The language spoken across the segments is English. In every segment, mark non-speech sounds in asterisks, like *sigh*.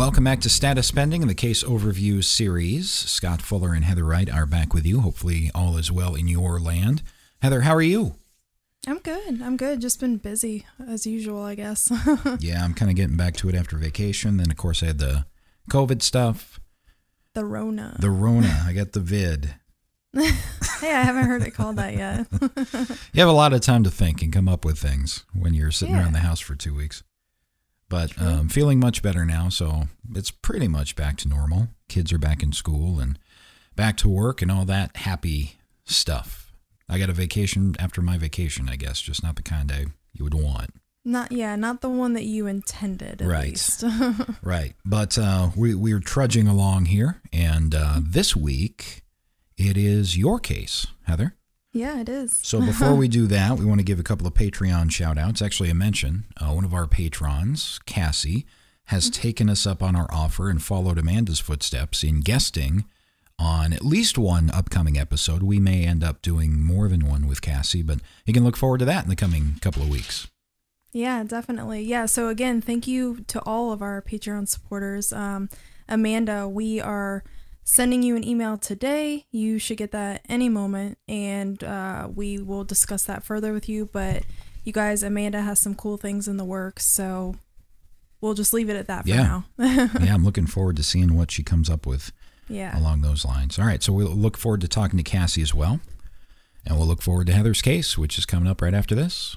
Welcome back to Status Pending in the Case Overview series. Scott Fuller and Heather Wright are back with you. Hopefully, all is well in your land. Heather, how are you? I'm good. I'm good. Just been busy as usual, I guess. *laughs* Yeah, I'm kind of getting back to it after vacation. Then, of course, I had the COVID stuff, the Rona. the Rona. I got the vid. *laughs* hey, I haven't heard it called that yet. *laughs* You have a lot of time to think and come up with things when you're sitting Yeah. around the house for two weeks. But um, feeling much better now, so it's pretty much back to normal. Kids are back in school and back to work and all that happy stuff. I got a vacation after my vacation, I guess, just not the kind I you would want. not yeah, not the one that you intended. At Right. Least. *laughs* Right. But uh, we, we're trudging along here, and uh, this week it is your case, Heather. Yeah, it is. So before we *laughs* do that, we want to give a couple of Patreon shout outs. Actually, a mention. Uh, one of our patrons, Cassie, has taken us up on our offer and followed Amanda's footsteps in guesting on at least one upcoming episode. We may end up doing more than one with Cassie, but you can look forward to that in the coming couple of weeks. Yeah, definitely. Yeah. So again, thank you to all of our Patreon supporters. Um, Amanda, we are sending you an email today. You should get that any moment, and uh, we will discuss that further with you. But you guys, Amanda has some cool things in the works, so we'll just leave it at that for Yeah. now. *laughs* yeah, I'm looking forward to seeing what she comes up with yeah. along those lines. All right, so we'll look forward to talking to Cassie as well. And we'll look forward to Heather's case, which is coming up right after this.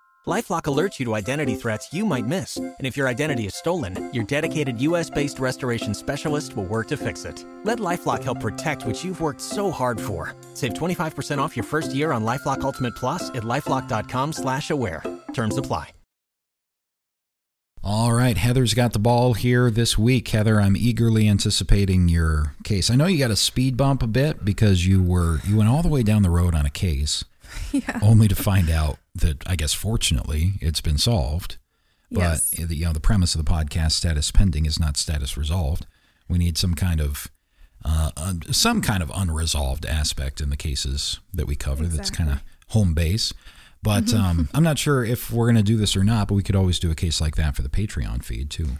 LifeLock alerts you to identity threats you might miss, and if your identity is stolen, your dedicated U.S.-based restoration specialist will work to fix it. Let LifeLock help protect what you've worked so hard for. Save 25% off your first year on LifeLock Ultimate Plus at lifeLock.com/slash-aware. Terms apply. All right, Heather's got the ball here this week. Heather, I'm eagerly anticipating your case. I know you got a speed bump a bit because you were you went all the way down the road on a case, *laughs* Yeah. only to find out that I guess fortunately it's been solved. But Yes. the, you know the premise of the podcast, status pending, is not status resolved. We need some kind of uh, un- some kind of unresolved aspect in the cases that we cover. That's kind of home base. But Mhm. um, I'm not sure if we're going to do this or not. But we could always do a case like that for the Patreon feed too.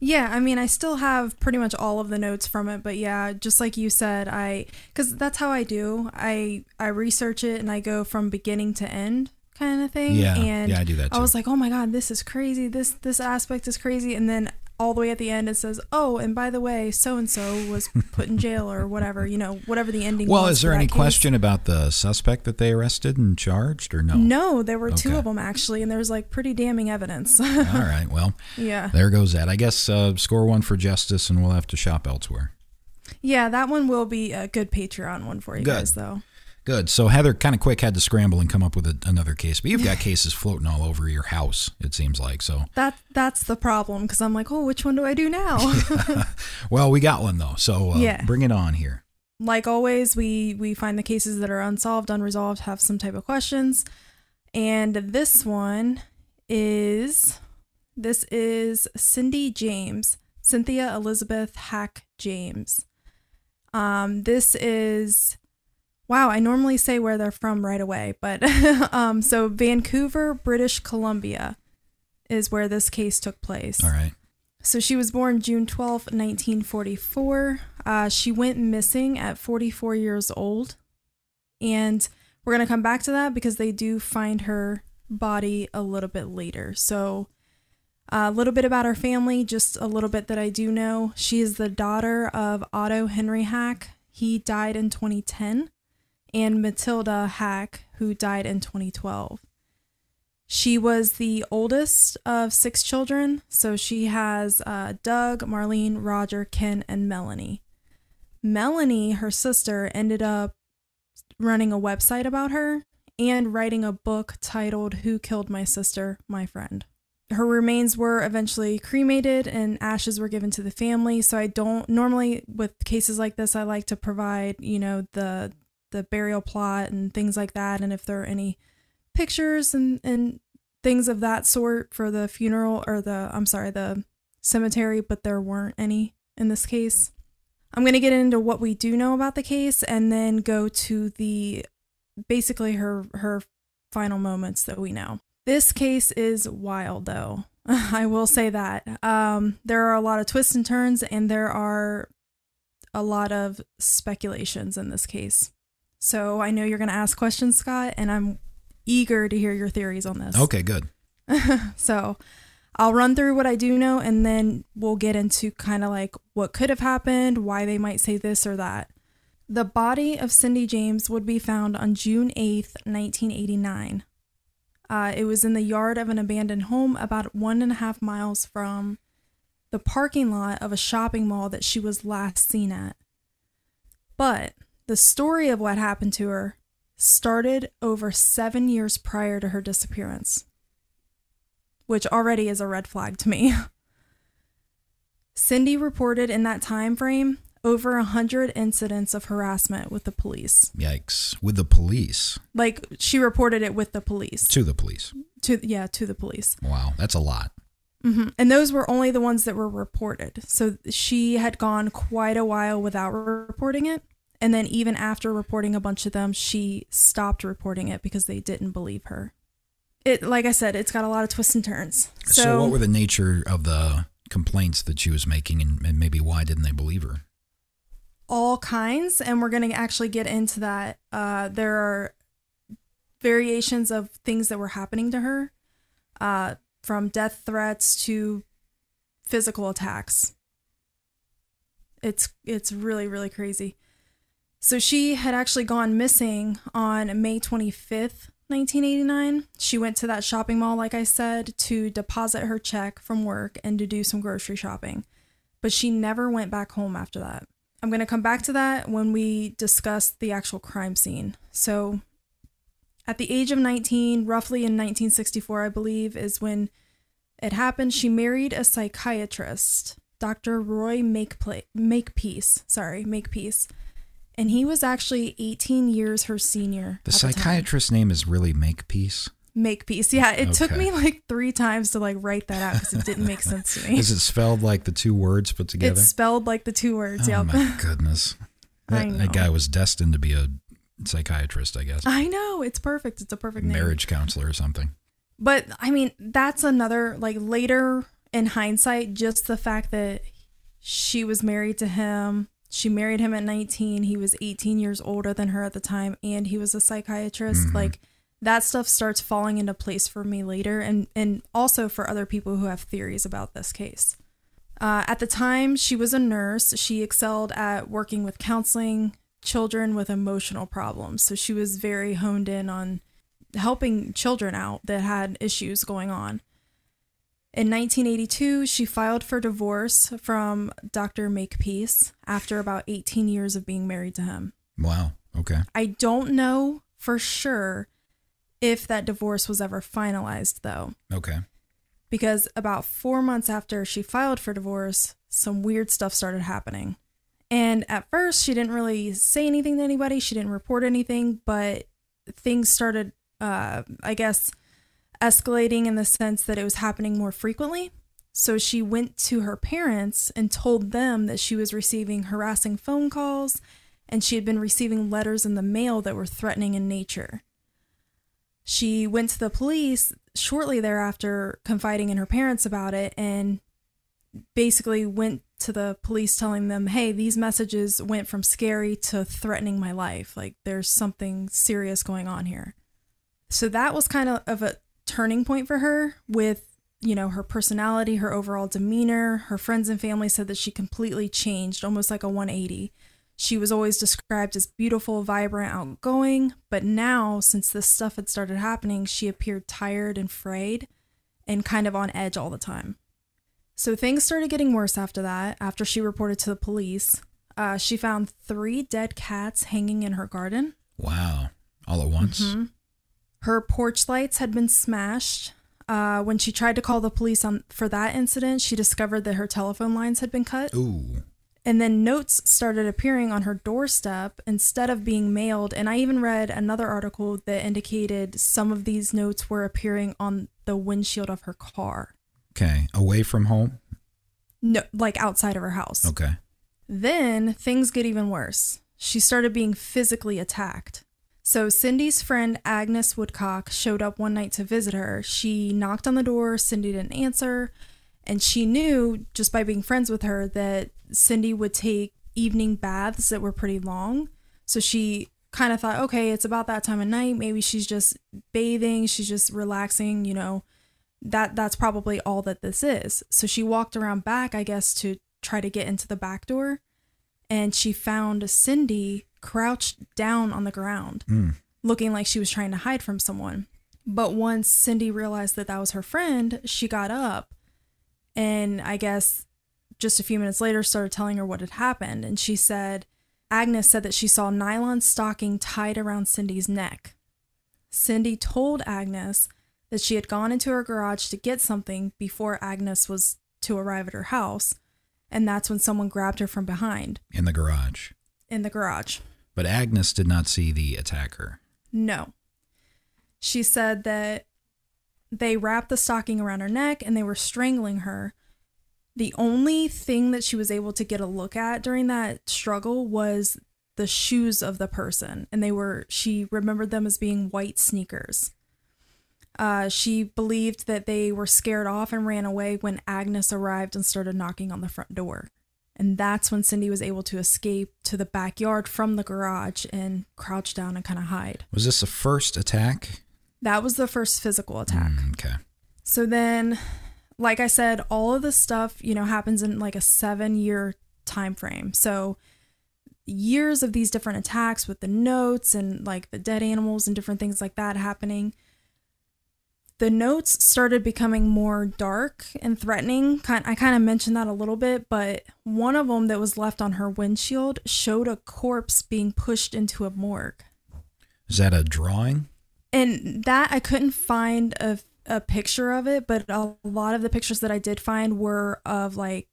Yeah, I mean, I still have pretty much all of the notes from it, but yeah, just like you said, I because that's how I do. I I research it and I go from beginning to end kind of thing. Yeah, and yeah, I do that Too. I was like, oh my god, this is crazy. This this aspect is crazy, and then all the way at the end it says, "Oh, and by the way, so and so was put in jail or whatever." You know, whatever the ending. Well, is there any case. question about the suspect that they arrested and charged, or no? No, there were two of them actually, and there was like pretty damning evidence. All *laughs* right. Well, Yeah. There goes that. I guess uh, score one for justice, and we'll have to shop elsewhere. yeah, that one will be a good Patreon one for you Good. guys, though. Good. So Heather kind of quick had to scramble and come up with a, another case, but you've got *laughs* cases floating all over your house. It seems like so. That that's the problem because I'm like, oh, which one do I do now? *laughs* *laughs* Well, we got one though, so uh, Yeah. bring it on here. like always, we we find the cases that are unsolved, unresolved, have some type of questions, and this one is this is Cindy James, Cynthia Elizabeth Hack James. Um, this is wow. I normally say where they're from right away, but *laughs* um, so Vancouver, British Columbia, is where this case took place. All right. So she was born June twelfth, 1944. Uh, she went missing at 44 years old. And we're going to come back to that because they do find her body a little bit later. So, a little bit about her family, just a little bit that I do know. She is the daughter of Otto Henry Hack. He died in 2010, and Matilda Hack, who died in 2012. She was the oldest of six children, so she has uh, Doug, Marlene, Roger, Ken, and Melanie. Melanie, her sister, ended up running a website about her and writing a book titled Who Killed My Sister, My Friend. Her remains were eventually cremated and ashes were given to the family. So I don't normally with cases like this I like to provide, you know, the the burial plot and things like that and if there are any pictures and, and things of that sort for the funeral or the I'm sorry, the cemetery, but there weren't any in this case. I'm going to get into what we do know about the case and then go to the basically her her final moments that we know. This case is wild though. *laughs* I will say that. Um there are a lot of twists and turns and there are a lot of speculations in this case. So I know you're going to ask questions, Scott, and I'm eager to hear your theories on this. Okay, good. *laughs* so I'll run through what I do know and then we'll get into kind of like what could have happened, why they might say this or that. The body of Cindy James would be found on June 8th, 1989. Uh, it was in the yard of an abandoned home about one and a half miles from the parking lot of a shopping mall that she was last seen at. But the story of what happened to her started over seven years prior to her disappearance which already is a red flag to me. *laughs* Cindy reported in that time frame over a hundred incidents of harassment with the police. Yikes. With the police. Like she reported it with the police. To the police. To yeah, to the police. Wow, that's a lot. hmm And those were only the ones that were reported. So she had gone quite a while without reporting it. And then even after reporting a bunch of them, she stopped reporting it because they didn't believe her. It like I said, it's got a lot of twists and turns. So, what were the nature of the complaints that she was making, and, and maybe why didn't they believe her? all kinds and we're going to actually get into that uh, there are variations of things that were happening to her uh, from death threats to physical attacks it's it's really really crazy so she had actually gone missing on may 25th 1989 she went to that shopping mall like i said to deposit her check from work and to do some grocery shopping but she never went back home after that I'm going to come back to that when we discuss the actual crime scene. So, at the age of 19, roughly in 1964, I believe, is when it happened. She married a psychiatrist, Dr. Roy Makepla- Makepeace. Sorry, Makepeace. And he was actually 18 years her senior. The psychiatrist's name is really Makepeace. Makepeace. Yeah, it took me like three times to like write that out because it didn't make sense to me. *laughs* Is it spelled like the two words put together? It's spelled like the two words. oh yep. my goodness. *laughs* That, that guy was destined to be a psychiatrist, I guess. I know. It's perfect. It's a perfect name. Marriage counselor or something. But I mean, that's another like later in hindsight, just the fact that she was married to him. She married him at 19. He was 18 years older than her at the time, and he was a psychiatrist. Mhm. Like that stuff starts falling into place for me later, and and also for other people who have theories about this case. Uh, at the time, she was a nurse. She excelled at working with counseling children with emotional problems. So she was very honed in on helping children out that had issues going on. In 1982, she filed for divorce from Dr. Makepeace after about 18 years of being married to him. Wow. Okay. I don't know for sure if that divorce was ever finalized, though, Okay. because about four months after she filed for divorce, some weird stuff started happening. And at first, she didn't really say anything to anybody, she didn't report anything, but things started, uh, I guess, escalating in the sense that it was happening more frequently. So she went to her parents and told them that she was receiving harassing phone calls and she had been receiving letters in the mail that were threatening in nature. She went to the police shortly thereafter, confiding in her parents about it, and basically went to the police telling them, hey, these messages went from scary to threatening my life. Like there's something serious going on here. So that was kind of, of a turning point for her with you know her personality her overall demeanor her friends and family said that she completely changed almost like a 180 she was always described as beautiful vibrant outgoing but now since this stuff had started happening she appeared tired and frayed and kind of on edge all the time so things started getting worse after that after she reported to the police uh, she found three dead cats hanging in her garden Wow. All at once? Mhm. Her porch lights had been smashed. Uh, when she tried to call the police on for that incident, she discovered that her telephone lines had been cut. Ooh. And then notes started appearing on her doorstep instead of being mailed. And I even read another article that indicated some of these notes were appearing on the windshield of her car. Okay. Away from home? No, like outside of her house. Okay. Then things get even worse. She started being physically attacked. So Cindy's friend Agnes Woodcock showed up one night to visit her. She knocked on the door, Cindy didn't answer, and she knew just by being friends with her that Cindy would take evening baths that were pretty long. So she kind of thought, okay, it's about that time of night. Maybe she's just bathing, she's just relaxing, you know. That that's probably all that this is. So she walked around back, I guess, to try to get into the back door, and she found Cindy crouched down on the ground, Mm. looking like she was trying to hide from someone. But once Cindy realized that that was her friend, she got up and I guess just a few minutes later started telling her what had happened. And she said, Agnes said that she saw nylon stocking tied around Cindy's neck. Cindy told Agnes that she had gone into her garage to get something before Agnes was to arrive at her house. And that's when someone grabbed her from behind In the garage. in the garage. But Agnes did not see the attacker. No. She said that they wrapped the stocking around her neck and they were strangling her. The only thing that she was able to get a look at during that struggle was the shoes of the person. And they were, she remembered them as being white sneakers. Uh, she believed that they were scared off and ran away when Agnes arrived and started knocking on the front door. And that's when Cindy was able to escape to the backyard from the garage and crouch down and kind of hide. Was this the first attack? That was the first physical attack. Mm, okay. So then, like I said, all of this stuff, you know, happens in like a seven year time frame. So years of these different attacks with the notes and like the dead animals and different things like that happening. The notes started becoming more dark and threatening. I kind of mentioned that a little bit, but one of them that was left on her windshield showed a corpse being pushed into a morgue. Is that a drawing? And that I couldn't find a, a picture of it, but a lot of the pictures that I did find were of like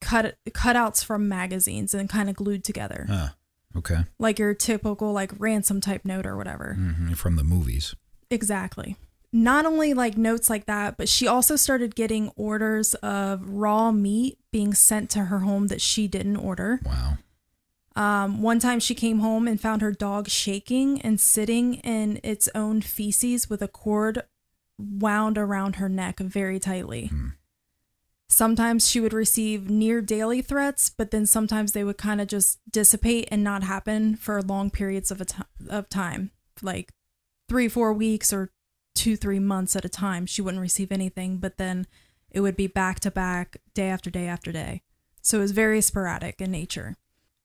cut cutouts from magazines and kind of glued together. Ah, okay. Like your typical like ransom type note or whatever. hmm From the movies. Exactly. Not only like notes like that, but she also started getting orders of raw meat being sent to her home that she didn't order. Wow. Um, one time she came home and found her dog shaking and sitting in its own feces with a cord wound around her neck very tightly. Sometimes she would receive near daily threats, but then sometimes they would kind of just dissipate and not happen for long periods of a of time, like three, four weeks or two, three months at a time. She wouldn't receive anything, but then it would be back to back, day after day after day. So it was very sporadic in nature.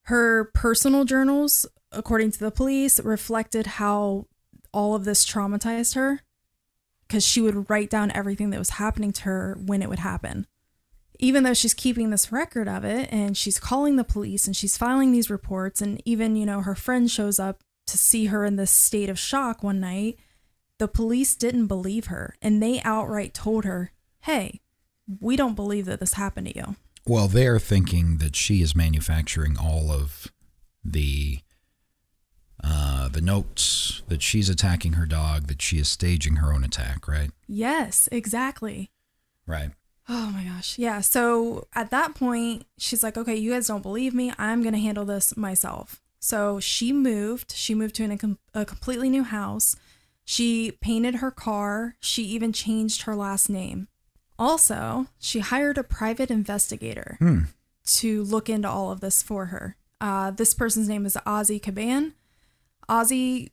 Her personal journals, according to the police, reflected how all of this traumatized her because she would write down everything that was happening to her when it would happen. Even though she's keeping this record of it and she's calling the police and she's filing these reports, and even, you know, her friend shows up to see her in this state of shock one night, the police didn't believe her and they outright told her, hey, we don't believe that this happened to you. Well, they're thinking that she is manufacturing all of the uh, the notes that she's attacking her dog, that she is staging her own attack, right? Yes, exactly. Right. Oh my gosh. Yeah. So at that point, she's like, okay, you guys don't believe me. I'm going to handle this myself. So she moved. She moved to an, a completely new house. She painted her car. She even changed her last name. Also, she hired a private investigator Hmm. to look into all of this for her. Uh, this person's name is Ozzy Kaban. Ozzy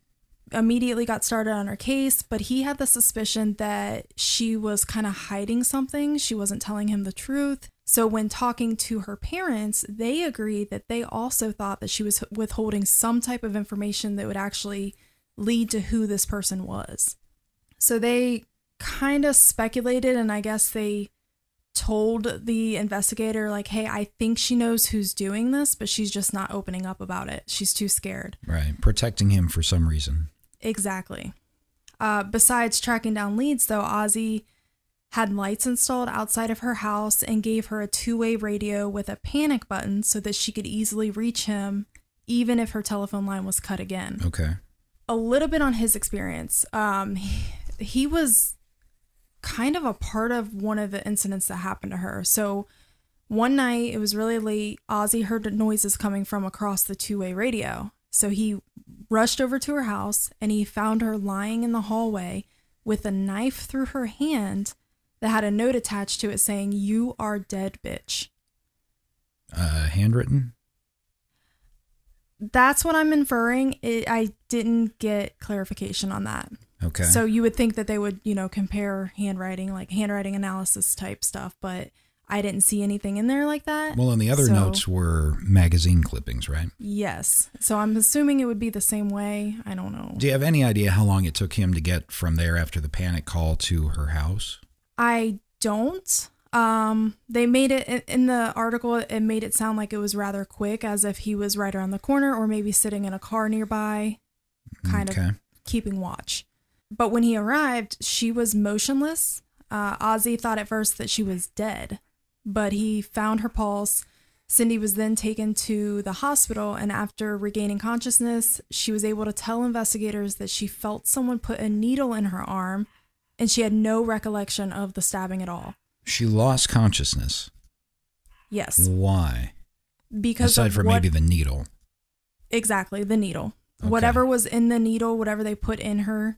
immediately got started on her case, but he had the suspicion that she was kind of hiding something. She wasn't telling him the truth. So, when talking to her parents, they agreed that they also thought that she was withholding some type of information that would actually lead to who this person was. So, they kind of speculated, and I guess they told the investigator, like, hey, I think she knows who's doing this, but she's just not opening up about it. She's too scared. Right. Protecting him for some reason. Exactly. Uh, besides tracking down leads, though, Ozzy had lights installed outside of her house and gave her a two way radio with a panic button so that she could easily reach him, even if her telephone line was cut again. Okay. A little bit on his experience. Um, he, he was kind of a part of one of the incidents that happened to her. So one night, it was really late. Ozzy heard noises coming from across the two way radio. So he rushed over to her house and he found her lying in the hallway with a knife through her hand that had a note attached to it saying, You are dead, bitch. Uh, handwritten? That's what I'm inferring. It, I didn't get clarification on that. Okay. So you would think that they would, you know, compare handwriting, like handwriting analysis type stuff, but I didn't see anything in there like that. Well, and the other So- notes were magazine clippings, right? Yes. So I'm assuming it would be the same way. I don't know. Do you have any idea how long it took him to get from there after the panic call to her house? I don't. Um, they made it in- the article. It made it sound like it was rather quick, as if he was right around the corner, or maybe sitting in a car nearby, kind Okay. of keeping watch. But when he arrived, she was motionless. Uh, Ozzy thought at first that she was dead, but he found her pulse. Cindy was then taken to the hospital, and after regaining consciousness, she was able to tell investigators that she felt someone put a needle in her arm, and she had no recollection of the stabbing at all. She lost consciousness. Yes, Why? because Aside from what, maybe the needle. exactly the needle. Okay. Whatever was in the needle, whatever they put in her,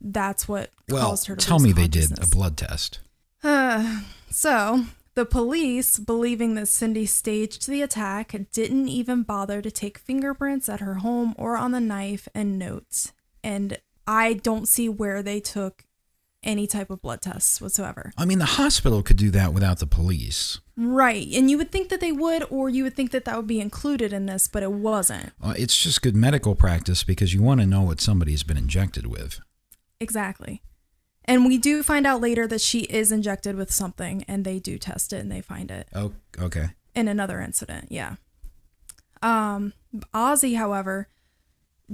that's what Well, caused her to tell me they did a blood test. Uh, *sighs* so, the police, believing that Cindy staged the attack, didn't even bother to take fingerprints at her home or on the knife and notes. And I don't see where they took any type of blood tests whatsoever. I mean, the hospital could do that without the police. Right. And you would think that they would, or you would think that that would be included in this, but it wasn't. Uh, it's just good medical practice because you want to know what somebody's been injected with. Exactly. And we do find out later that she is injected with something, and they do test it and they find it. Oh, okay. in another incident. Yeah. Um, Ozzy, however,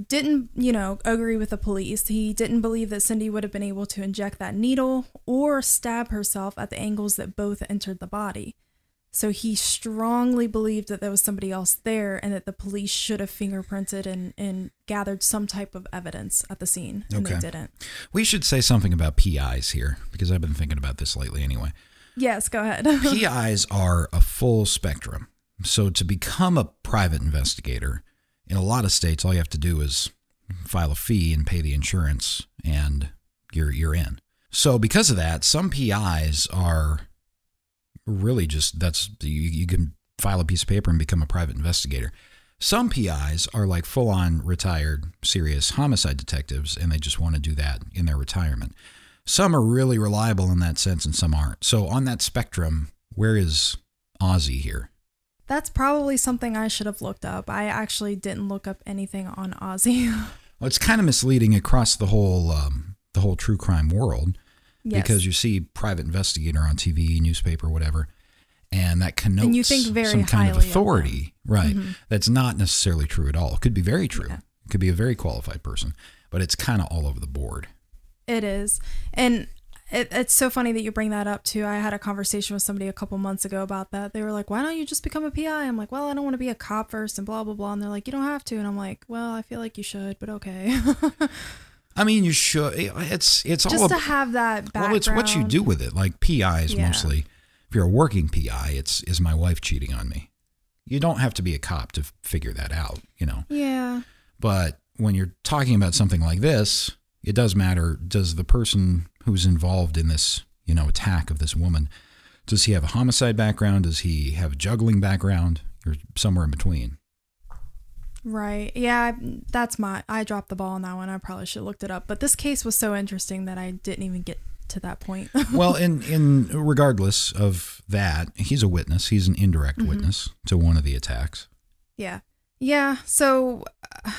didn't, you know, agree with the police. He didn't believe that Cindy would have been able to inject that needle or stab herself at the angles that both entered the body. So he strongly believed that there was somebody else there and that the police should have fingerprinted and, and gathered some type of evidence at the scene. And Okay. they didn't. We should say something about PIs here because I've been thinking about this lately anyway. Yes, go ahead. PIs are a full spectrum. So to become a private investigator, in a lot of states, all you have to do is file a fee and pay the insurance, and you're you're in. So because of that, some PIs are really just that's you, you can file a piece of paper and become a private investigator. Some PIs are like full on retired serious homicide detectives, and they just want to do that in their retirement. some are really reliable in that sense and some aren't. So on that spectrum, where is Ozzy here? That's probably something I should have looked up. I actually didn't look up anything on Ozzy. *laughs* Well, it's kind of misleading across the whole um, the whole true crime world Yes. because you see private investigator on TV, newspaper, whatever, and that connotes And you think very some kind of highly of authority, right? Mhm. That's not necessarily true at all. It could be very true. It could be a very qualified person, but it's kind of all over the board. It is. And it, it's so funny that you bring that up too. I had a conversation with somebody a couple months ago about that. They were like, why don't you just become a PI? I'm like, well, I don't want to be a cop first and blah, blah, blah. And they're like, you don't have to. And I'm like, well, I feel like you should, but okay. *laughs* I mean, you should. It's it's all just to ab- have that background. well, it's what you do with it. Like PIs Yeah. mostly. If you're a working PI, it's is my wife cheating on me. You don't have to be a cop to figure that out, you know. Yeah. But when you're talking about something like this, it does matter. Does the person who's involved in this, you know, attack of this woman, does he have a homicide background? Does he have a juggling background? Or somewhere in between? Right. Yeah, that's my I dropped the ball on that one. I probably should have looked it up. But this case was so interesting that I didn't even get to that point. *laughs* well, in in regardless of that, he's a witness. He's an indirect Mhm. witness to one of the attacks. Yeah. Yeah. So, uh,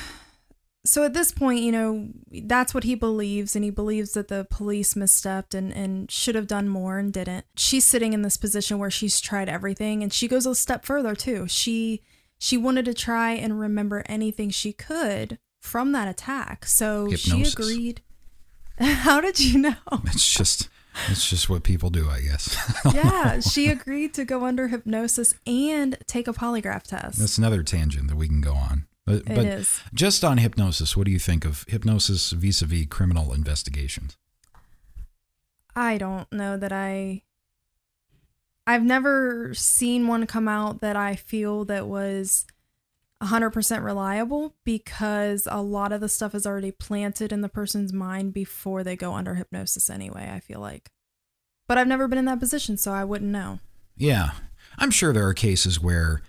so at this point, you know, that's what he believes, and he believes that the police misstepped and, and should have done more and didn't. She's sitting in this position where she's tried everything, and she goes a step further too. She she wanted to try and remember anything she could from that attack. So Hypnosis. she agreed. *laughs* How did you know? It's just it's just what people do, I guess. *laughs* yeah, she agreed to go under hypnosis and take a polygraph test. That's another tangent that we can go on. But, It but is. just on hypnosis, what do you think of hypnosis vis-a-vis criminal investigations? I don't know that I I've never seen one come out that I feel that was 100% reliable because a lot of the stuff is already planted in the person's mind before they go under hypnosis anyway, I feel like. But I've never been in that position, so I wouldn't know. Yeah, I'm sure there are cases where uh,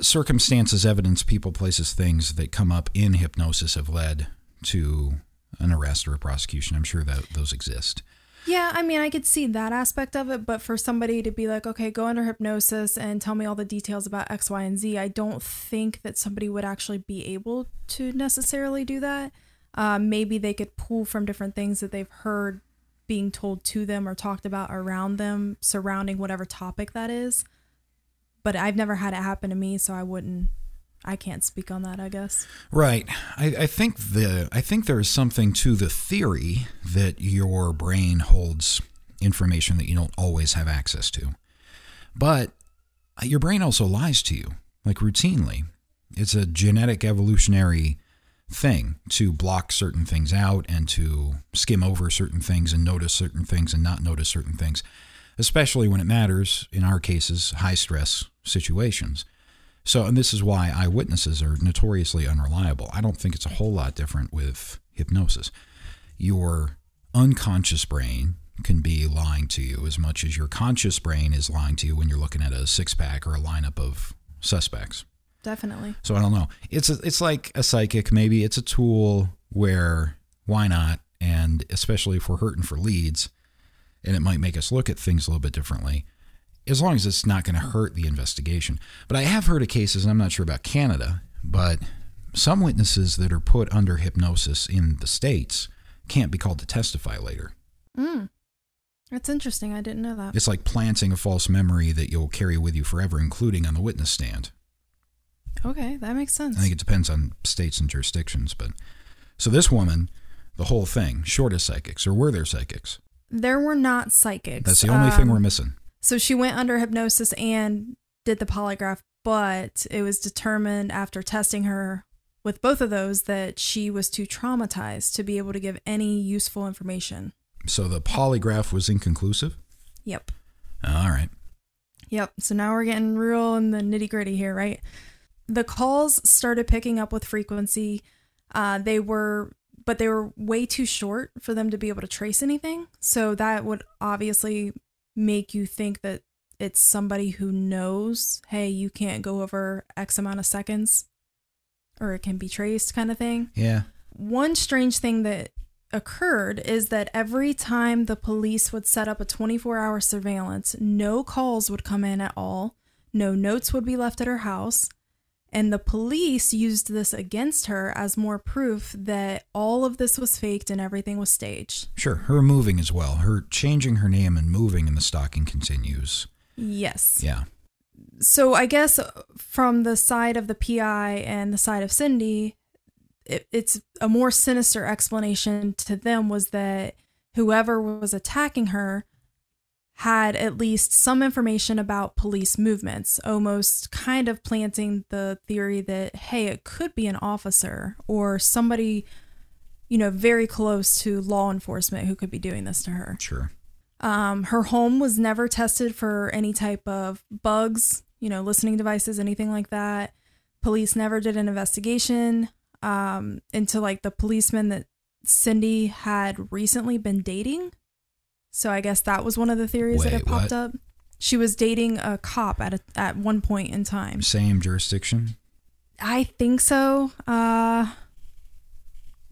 circumstances, evidence, people, places, things that come up in hypnosis have led to an arrest or a prosecution. I'm sure that those exist. Yeah, I mean, I could see that aspect of it, but for somebody to be like, okay, go under hypnosis and tell me all the details about X, Y, and Z, I don't think that somebody would actually be able to necessarily do that. Uh, maybe they could pull from different things that they've heard being told to them or talked about around them surrounding whatever topic that is. But I've never had it happen to me, so I wouldn't, I can't speak on that, I guess. Right. I, I think the I think there is something to the theory that your brain holds information that you don't always have access to. But uh, your brain also lies to you, like routinely. It's a genetic evolutionary thing to block certain things out and to skim over certain things and notice certain things and not notice certain things, especially when it matters, in our cases, high stress situations. So, and this is why eyewitnesses are notoriously unreliable. I don't think it's a whole lot different with hypnosis. Your unconscious brain can be lying to you as much as your conscious brain is lying to you when you're looking at a six pack or a lineup of suspects. Definitely. So I don't know. It's a, it's like a psychic. Maybe it's a tool where why not? And especially if we're hurting for leads, and it might make us look at things a little bit differently, as long as it's not going to hurt the investigation. But I have heard of cases, and I'm not sure about Canada, but some witnesses that are put under hypnosis in the states can't be called to testify later. Mm. That's interesting. I didn't know that. It's like planting a false memory that you'll carry with you forever, including on the witness stand. Okay, that makes sense. I think it depends on states and jurisdictions, but so this woman, the whole thing, short of psychics, or were there psychics? There were not psychics. That's the only thing Um, we're missing. So she went under hypnosis and did the polygraph, but it was determined after testing her with both of those that she was too traumatized to be able to give any useful information. So the polygraph was inconclusive. Yep. All right. Yep. So now we're getting real in the nitty gritty here, right? The calls started picking up with frequency. Uh, they were, but they were way too short for them to be able to trace anything. So that would obviously make you think that it's somebody who knows, hey, you can't go over X amount of seconds or it can be traced kind of thing. Yeah. One strange thing that occurred is that every time the police would set up a 24 hour surveillance, no calls would come in at all, no notes would be left at her house. And the police used this against her as more proof that all of this was faked and everything was staged. Sure, her moving as well. Her changing her name and moving in the stalking continues. Yes. Yeah. So I guess from the side of the PI and the side of Cindy, it, it's a more sinister explanation to them was that whoever was attacking her had at least some information about police movements, almost kind of planting the theory that, hey, it could be an officer or somebody, you know, very close to law enforcement who could be doing this to her. Sure. Um, her home was never tested for any type of bugs, you know, listening devices, anything like that. Police never did an investigation um, into like the policeman that Cindy had recently been dating. So I guess that was one of the theories that had popped what? up. She was dating a cop at a, at one point in time. Same jurisdiction? I think so. Uh,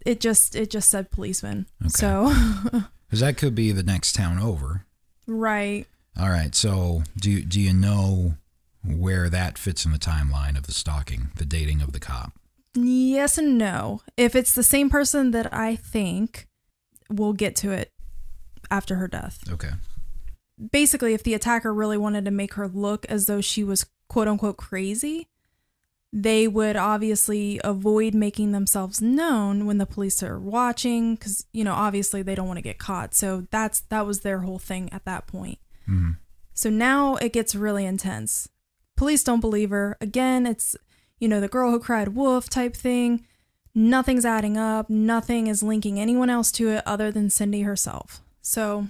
it just it just said policeman. So *laughs* Because that could be the next town over. right. All right. So do you, do you know where that fits in the timeline of the stalking, the dating of the cop? Yes and no. If it's the same person that I think, we'll get to it after her death. Okay. Basically, if the attacker really wanted to make her look as though she was quote unquote crazy, they would obviously avoid making themselves known when the police are watching cuz you know, obviously they don't want to get caught. So that's that was their whole thing at that point. Mhm. So now it gets really intense. Police don't believe her. Again, it's, you know, the girl who cried wolf type thing. Nothing's adding up. Nothing is linking anyone else to it other than Cindy herself. So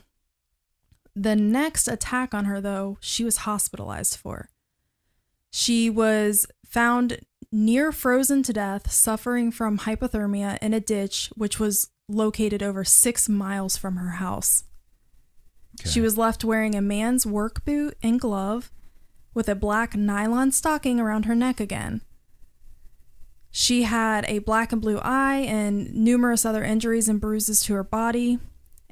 the next attack on her, though, she was hospitalized for. She was found near frozen to death, suffering from hypothermia in a ditch, which was located over six miles from her house. She was left wearing a man's work boot and glove with a black nylon stocking around her neck again. She had a black and blue eye and numerous other injuries and bruises to her body.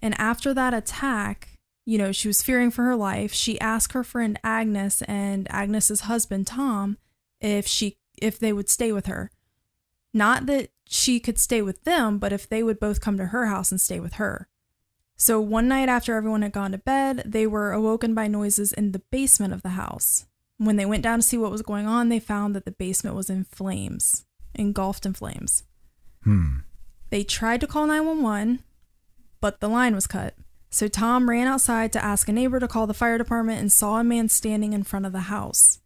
And after that attack, you know, she was fearing for her life. She asked her friend Agnes and Agnes's husband Tom if she if they would stay with her. Not that she could stay with them, but if they would both come to her house and stay with her. So one night after everyone had gone to bed, they were awoken by noises in the basement of the house. When they went down to see what was going on, they found that the basement was in flames, engulfed in flames. Hmm. They tried to call 911, but the line was cut. So Tom ran outside to ask a neighbor to call the fire department and saw a man standing in front of the house.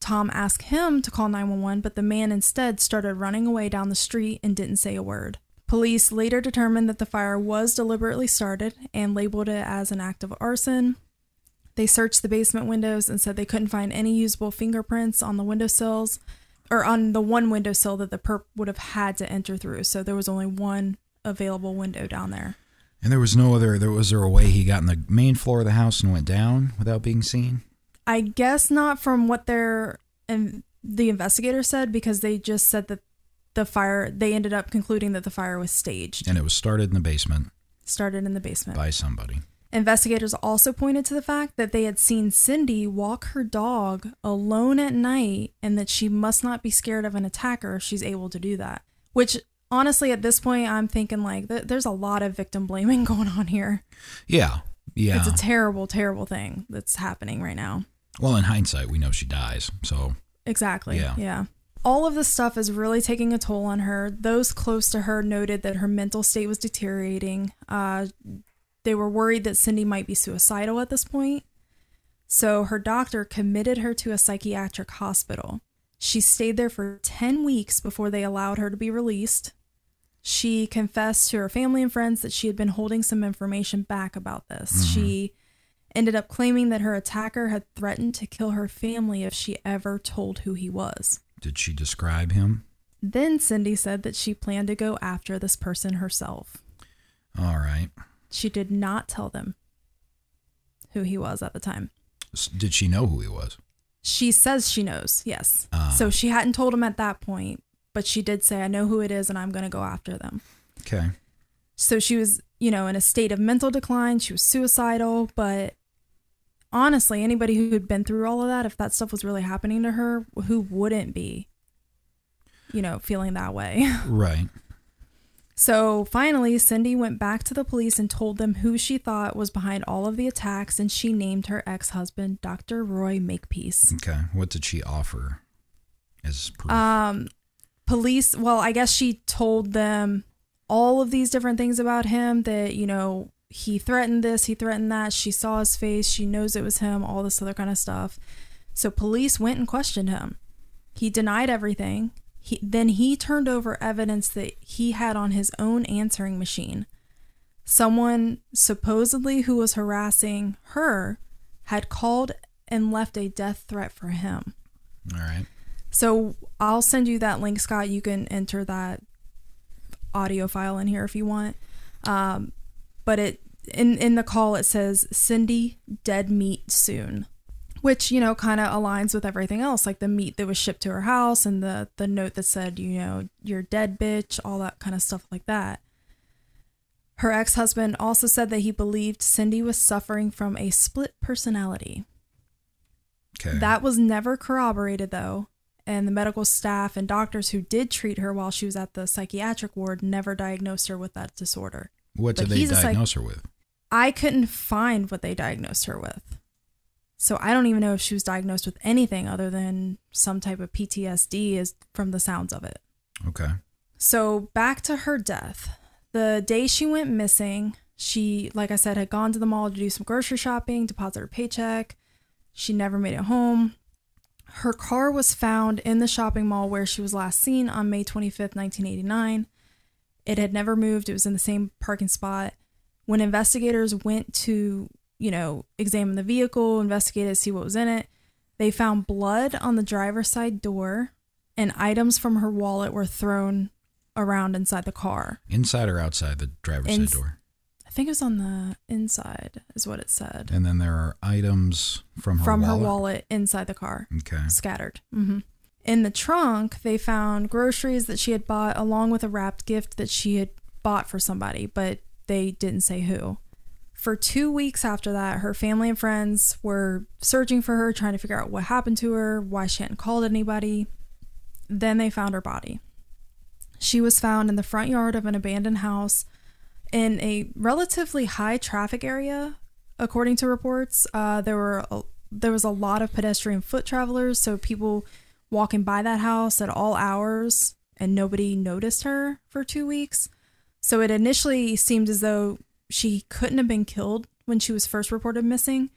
Tom asked him to call 911, but the man instead started running away down the street and didn't say a word. Police later determined that the fire was deliberately started and labeled it as an act of arson. They searched the basement windows and said they couldn't find any usable fingerprints on the windowsills or on the one windowsill that the perp would have had to enter through. So there was only one available window down there. And there was no other. There was there a way he got in the main floor of the house and went down without being seen? I guess not from what their and the investigator said because they just said that the fire they ended up concluding that the fire was staged And it was started in the basement started in the basement by somebody. investigators also pointed to the fact that they had seen cindy walk her dog alone at night and that she must not be scared of an attacker if she's able to do that which honestly at this point i'm thinking like th- there's a lot of victim blaming *laughs* going on here Yeah. Yeah. it's a terrible terrible thing that's happening right now well, in hindsight, we know she dies. So Exactly. Yeah. Yeah. All of this stuff is really taking a toll on her. Those close to her noted that her mental state was deteriorating. Uh, they were worried that Cindy might be suicidal at this point. So her doctor committed her to a psychiatric hospital. She stayed there for 10 weeks before they allowed her to be released. She confessed to her family and friends that she had been holding some information back about this. Mhm. She ended up claiming that her attacker had threatened to kill her family if she ever told who he was. did she describe him? Then Cindy said that she planned to go after this person herself. All right. She did not tell them who he was at the time. Did she know who he was? She says she knows, yes. Ah. So she hadn't told him at that point, but she did say, I know who it is and I'm going to go after them. Okay. So she was, you know, in a state of mental decline. She was suicidal. But honestly, anybody who had been through all of that, if that stuff was really happening to her, who wouldn't be, you know, feeling that way? *laughs* Right. So finally, Cindy went back to the police and told them who she thought was behind all of the attacks, and she named her ex husband, Dr. Roy Makepeace. Okay. What did she offer as proof? Um, police, well, I guess she told them all of these different things about him that, you know, he threatened this, he threatened that. She saw his face, she knows it was him, all this other kind of stuff. So police went and questioned him. He denied everything. He, then he turned over evidence that he had on his own answering machine. Someone supposedly who was harassing her had called and left a death threat for him. All right. So I'll send you that link, Scott. You can enter that audio file in here if you want. Um, but it in in the call it says Cindy dead meat soon, which you know kind of aligns with everything else, like the meat that was shipped to her house and the the note that said you know you're dead bitch, all that kind of stuff like that. Her ex husband also said that he believed Cindy was suffering from a split personality. Okay. That was never corroborated though, and the medical staff and doctors who did treat her while she was at the psychiatric ward never diagnosed her with that disorder. What did they a psych- diagnose her with? I couldn't find what they diagnosed her with. So I don't even know if she was diagnosed with anything other than some type of PTSD is from the sounds of it. Okay. So back to her death. The day she went missing, she, like I said, had gone to the mall to do some grocery shopping, deposit her paycheck. She never made it home. Her car was found in the shopping mall where she was last seen on May 25th, 1989. It had never moved, it was in the same parking spot. When investigators went to, you know, examine the vehicle, investigate it, see what was in it, they found blood on the driver's side door and items from her wallet were thrown around inside the car. Inside or outside the driver's Ins- side door? I think it was on the inside, is what it said. And then there are items from her from wallet. her wallet inside the car, Okay. scattered. hmm In the trunk, they found groceries that she had bought, along with a wrapped gift that she had bought for somebody, but they didn't say who. For two weeks after that, her family and friends were searching for her, trying to figure out what happened to her, why she hadn't called anybody. Then they found her body. She was found in the front yard of an abandoned house in a relatively high traffic area, according to reports. Uh, there were a, there was a lot of pedestrian foot travelers, so people walking by that house at all hours, and nobody noticed her for two weeks. So it initially seemed as though she couldn't have been killed when she was first reported missing,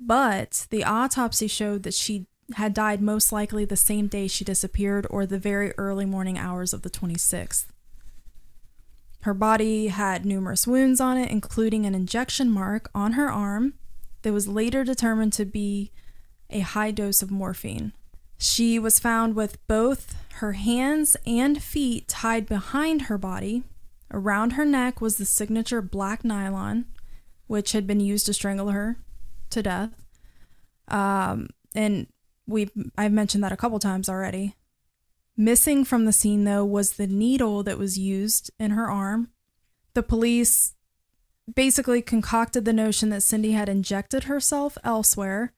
but the autopsy showed that she had died most likely the same day she disappeared or the very early morning hours of the 26th. Her body had numerous wounds on it, including an injection mark on her arm that was later determined to be a high dose of morphine. She was found with both her hands and feet tied behind her body. Around her neck was the signature black nylon, which had been used to strangle her to death. Um, and we've I've mentioned that a couple times already. Missing from the scene, though, was the needle that was used in her arm. The police basically concocted the notion that Cindy had injected herself elsewhere,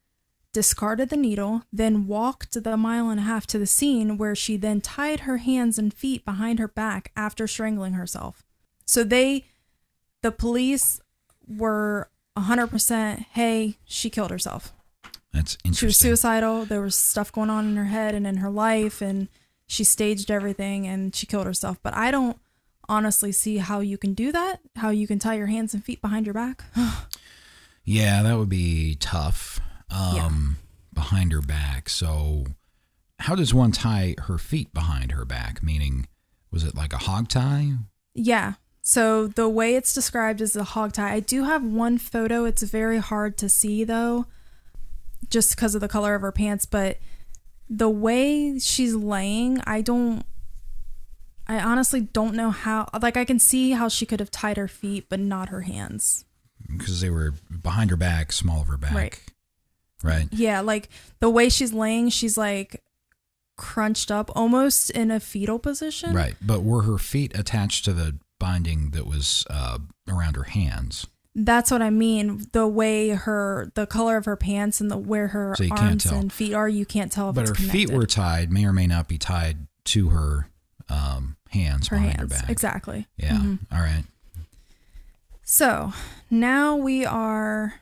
discarded the needle, then walked the mile and a half to the scene where she then tied her hands and feet behind her back after strangling herself. So they, the police were 100% hey, she killed herself. That's interesting. She was suicidal. There was stuff going on in her head and in her life, and she staged everything and she killed herself. But I don't honestly see how you can do that, how you can tie your hands and feet behind your back. *sighs* Yeah, that would be tough. Um, behind her back. So, how does one tie her feet behind her back? Meaning, was it like a hog tie? yeah. So the way it's described is a hog tie. I do have one photo. It's very hard to see though, just because of the color of her pants. But the way she's laying, I don't. I honestly don't know how. Like, I can see how she could have tied her feet, but not her hands. Because they were behind her back, small of her back. Right. Right. Yeah, like the way she's laying, she's like crunched up, almost in a fetal position. Right. But were her feet attached to the binding that was uh, around her hands. That's what I mean. The way her, the color of her pants and the where her So arms and feet are, you can't tell if but it's her connected. feet were tied, may or may not be tied to her um, hands her behind hands. her back. Exactly. Yeah. Mhm. All right. So now we are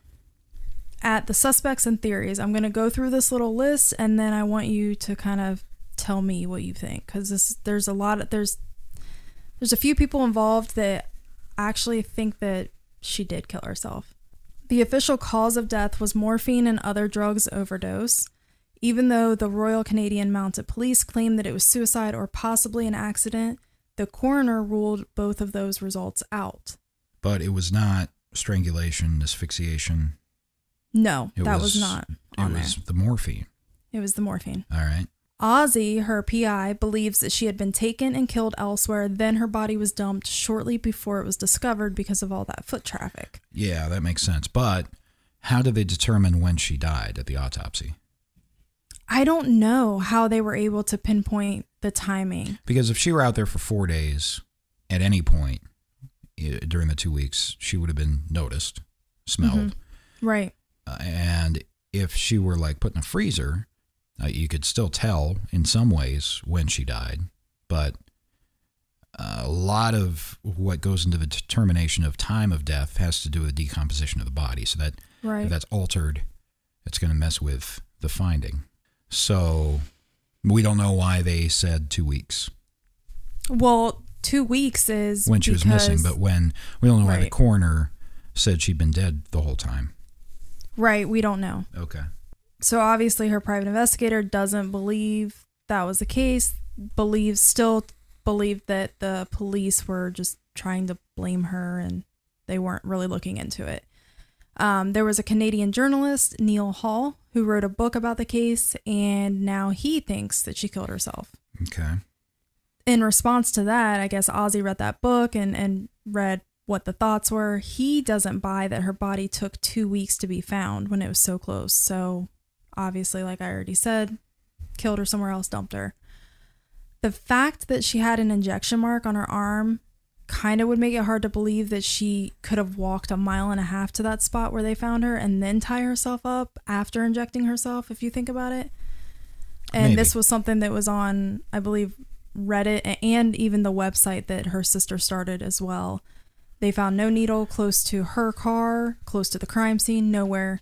at the suspects and theories. I'm going to go through this little list and then I want you to kind of tell me what you think because there's a lot of there's there's a few people involved that actually think that she did kill herself. The official cause of death was morphine and other drugs overdose. Even though the Royal Canadian Mounted Police claimed that it was suicide or possibly an accident, the coroner ruled both of those results out. But it was not strangulation, asphyxiation. No, It that was, not on it there. was the morphine. It was the morphine. All right. Ozzy, her PI, believes that she had been taken and killed elsewhere, then her body was dumped shortly before it was discovered because of all that foot traffic. Yeah, that makes sense. But how did they determine when she died at the autopsy? I don't know how they were able to pinpoint the timing. Because if she were out there for four days, at any point during the two weeks, she would have been noticed, smelled. Right. Uh, and if she were like put in a freezer, uh, you could still tell in some ways when she died. But a lot of what goes into the determination of time of death has to do with decomposition of the body. So that Right. if that's altered, it's going to mess with the finding. So we don't know why they said two weeks Well, two weeks is when she was missing, but when we don't know why the coroner said she'd been dead the whole time. right, we don't know. Okay. So obviously, her private investigator doesn't believe that was the case. Believes still believed that the police were just trying to blame her and they weren't really looking into it. Um, there was a Canadian journalist, Neal Hall, who wrote a book about the case, and now he thinks that she killed herself. Okay. In response to that, I guess Ozzy read that book and, and read what the thoughts were. He doesn't buy that her body took two weeks to be found when it was so close. So, obviously, like I already said, killed her somewhere else, dumped her. The fact that she had an injection mark on her arm kind of would make it hard to believe that she could have walked a mile and a half to that spot where they found her and then tie herself up after injecting herself, if you think about it. And Maybe. this was something that was on, I believe, Reddit and even the website that her sister started as well. They found no needle close to her car, close to the crime scene, nowhere.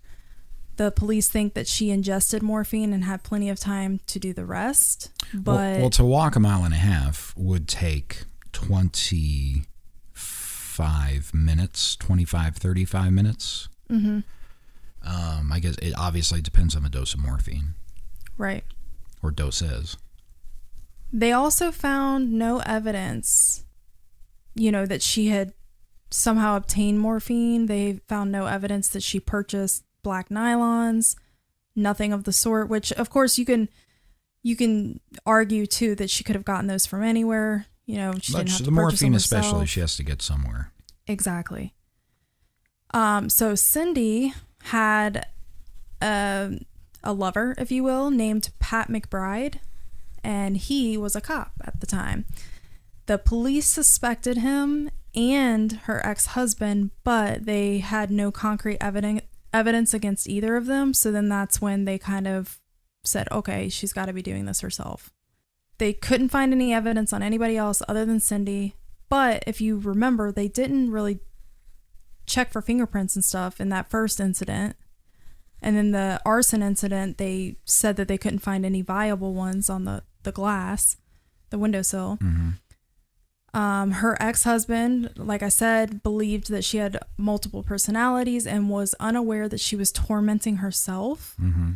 The police think that she ingested morphine and had plenty of time to do the rest. But well, well, to walk a mile and a half would take 25 minutes, 25, 35 minutes. Mhm. Um, I guess it obviously depends on the dose of morphine right. or doses. They also found no evidence, you know, that she had somehow obtained morphine. They found no evidence that she purchased black nylons, nothing of the sort, which of course you can you can argue too that she could have gotten those from anywhere. You know, she But didn't have the to purchase them morphine, especially, she has to get somewhere. Exactly. Um, so Cindy had a, a lover, if you will, named Pat McBride, and he was a cop at the time. The police suspected him and her ex husband, but they had no concrete evidence evidence against either of them. So then that's when they kind of said, okay, she's got to be doing this herself. They couldn't find any evidence on anybody else other than Cindy. But if you remember, they didn't really check for fingerprints and stuff in that first incident. And then the arson incident, they said that they couldn't find any viable ones on the, the glass, the windowsill. Mm-hmm. Um, her ex husband, like I said, believed that she had multiple personalities and was unaware that she was tormenting herself. Mm-hmm.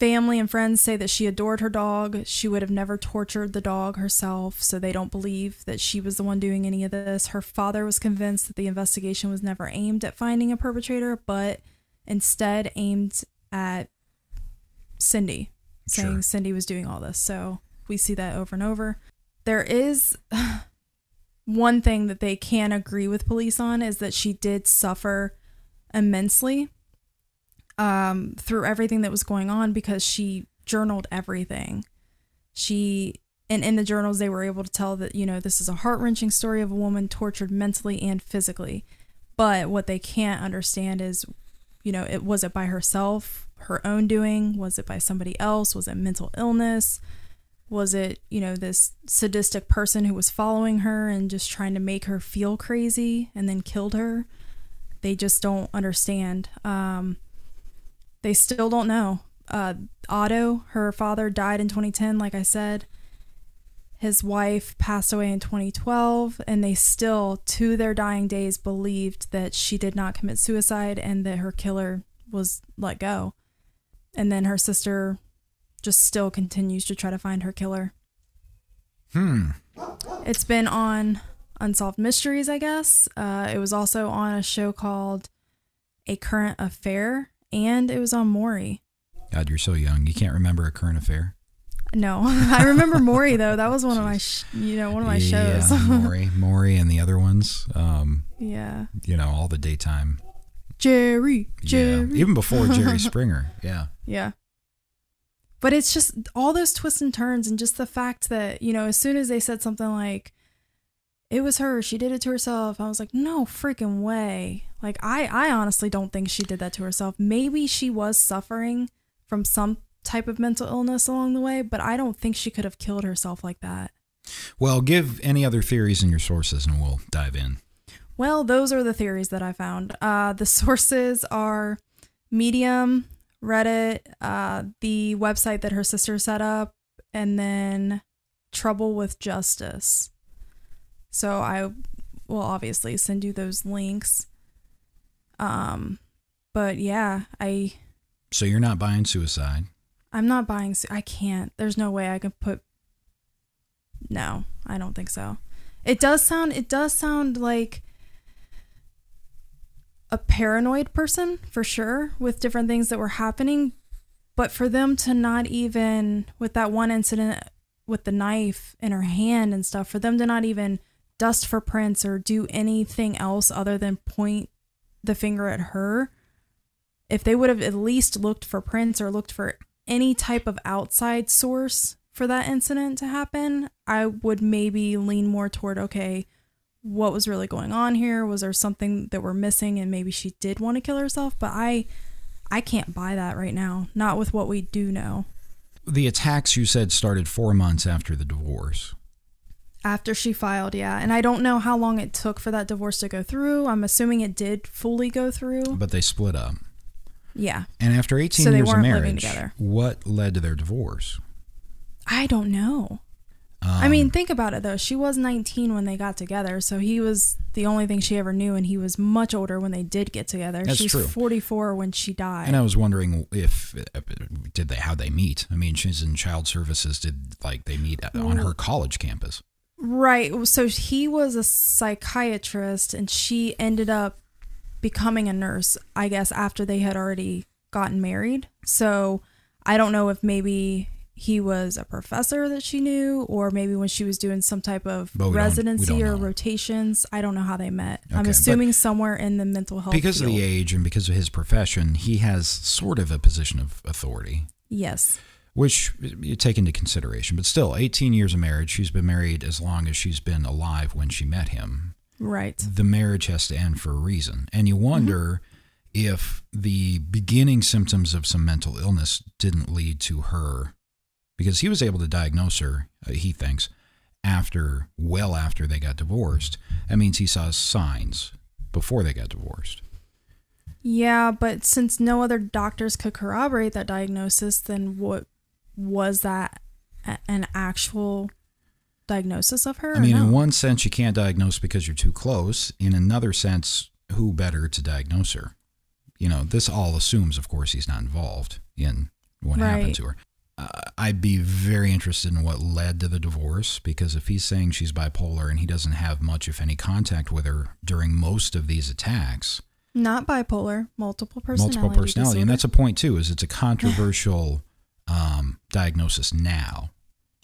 Family and friends say that she adored her dog. She would have never tortured the dog herself, so they don't believe that she was the one doing any of this. Her father was convinced that the investigation was never aimed at finding a perpetrator, but instead aimed at Cindy, saying Sure. Cindy was doing all this. So we see that over and over. There is *sighs* one thing that they can agree with police on is that she did suffer immensely um, through everything that was going on because she journaled everything. She and in the journals, they were able to tell that, you know, this is a heart wrenching story of a woman tortured mentally and physically. But what they can't understand is, you know, it was it by herself, her own doing? Was it by somebody else? Was it mental illness? Was it, you know, this sadistic person who was following her and just trying to make her feel crazy and then killed her? They just don't understand. Um, they still don't know. Uh, Otto, her father, died in 2010, like I said. His wife passed away in 2012, and they still, to their dying days, believed that she did not commit suicide and that her killer was let go. And then her sister just still continues to try to find her killer. Hmm. It's been on Unsolved Mysteries, I guess. Uh, it was also on a show called A Current Affair, and it was on Maury. God, you're so young. You can't remember a current affair. No, *laughs* I remember Maury though. That was one of my, sh- you know, one of my shows. Yeah, Maury, *laughs* Maury, and the other ones. Um, yeah. You know, all the daytime. Jerry, Jerry. Yeah, even before Jerry *laughs* Springer. Yeah. Yeah. But it's just all those twists and turns, and just the fact that you know, as soon as they said something like, "It was her, she did it to herself," I was like, "No freaking way!" Like, I, I honestly don't think she did that to herself. Maybe she was suffering from some type of mental illness along the way, but I don't think she could have killed herself like that. Well, give any other theories in your sources, and we'll dive in. Well, those are the theories that I found. Uh, the *laughs* sources are Medium, Reddit, uh, the website that her sister set up, and then Trouble with Justice. So I will obviously send you those links. Um, but yeah, I So you're not buying suicide. I'm not buying. su- I can't. There's no way I can put. No, I don't think so. It does sound. It does sound like a paranoid person for sure with different things that were happening, but for them to not even with that one incident with the knife in her hand and stuff, for them to not even dust for prints or do anything else other than point the finger at her if they would have at least looked for prints or looked for any type of outside source for that incident to happen, I would maybe lean more toward okay, what was really going on here? Was there something that we're missing and maybe she did want to kill herself? But I I can't buy that right now, not with what we do know. The attacks you said started four months after the divorce. After she filed, yeah. And I don't know how long it took for that divorce to go through. I'm assuming it did fully go through. But they split up. Yeah. And after 18 So years of marriage, what led to their divorce? I don't know. I Um, mean, think about it though. She was 19 when they got together, so he was the only thing she ever knew, and he was much older when they did get together. That's She's true. 44 when she died. And I was wondering if did they how they meet? I mean, she's in child services. Did like they meet on her college campus? Right. So he was a psychiatrist, and she ended up becoming a nurse, I guess, after they had already gotten married. So I don't know if maybe he was a professor that she knew, or maybe when she was doing some type of don't- residency don't or know. rotations. I don't know how they met. I'm assuming somewhere in the mental health Because of the age and because of his profession, he has sort of a position of authority. Yes. which you take into consideration. But still, 18 years of marriage. She's been married as long as she's been alive when she met him. Right. The marriage has to end for a reason. And you wonder if the beginning symptoms of some mental illness didn't lead to her, because he was able to diagnose her, uh, he thinks, after, well after they got divorced. That means he saw signs before they got divorced. Yeah, but since no other doctors could corroborate that diagnosis, then what was that an actual diagnosis of her? I mean, no? in one sense, you can't diagnose because you're too close. In another sense, who better to diagnose her? You know, this all assumes, of course, he's not involved in what happened to her. Uh, I'd be very interested in what led to the divorce because if he's saying she's bipolar and he doesn't have much, if any, contact with her during most of these attacks, Not bipolar, multiple personality. multiple personality, and that's a point too. Is it's a *laughs* controversial um, diagnosis now.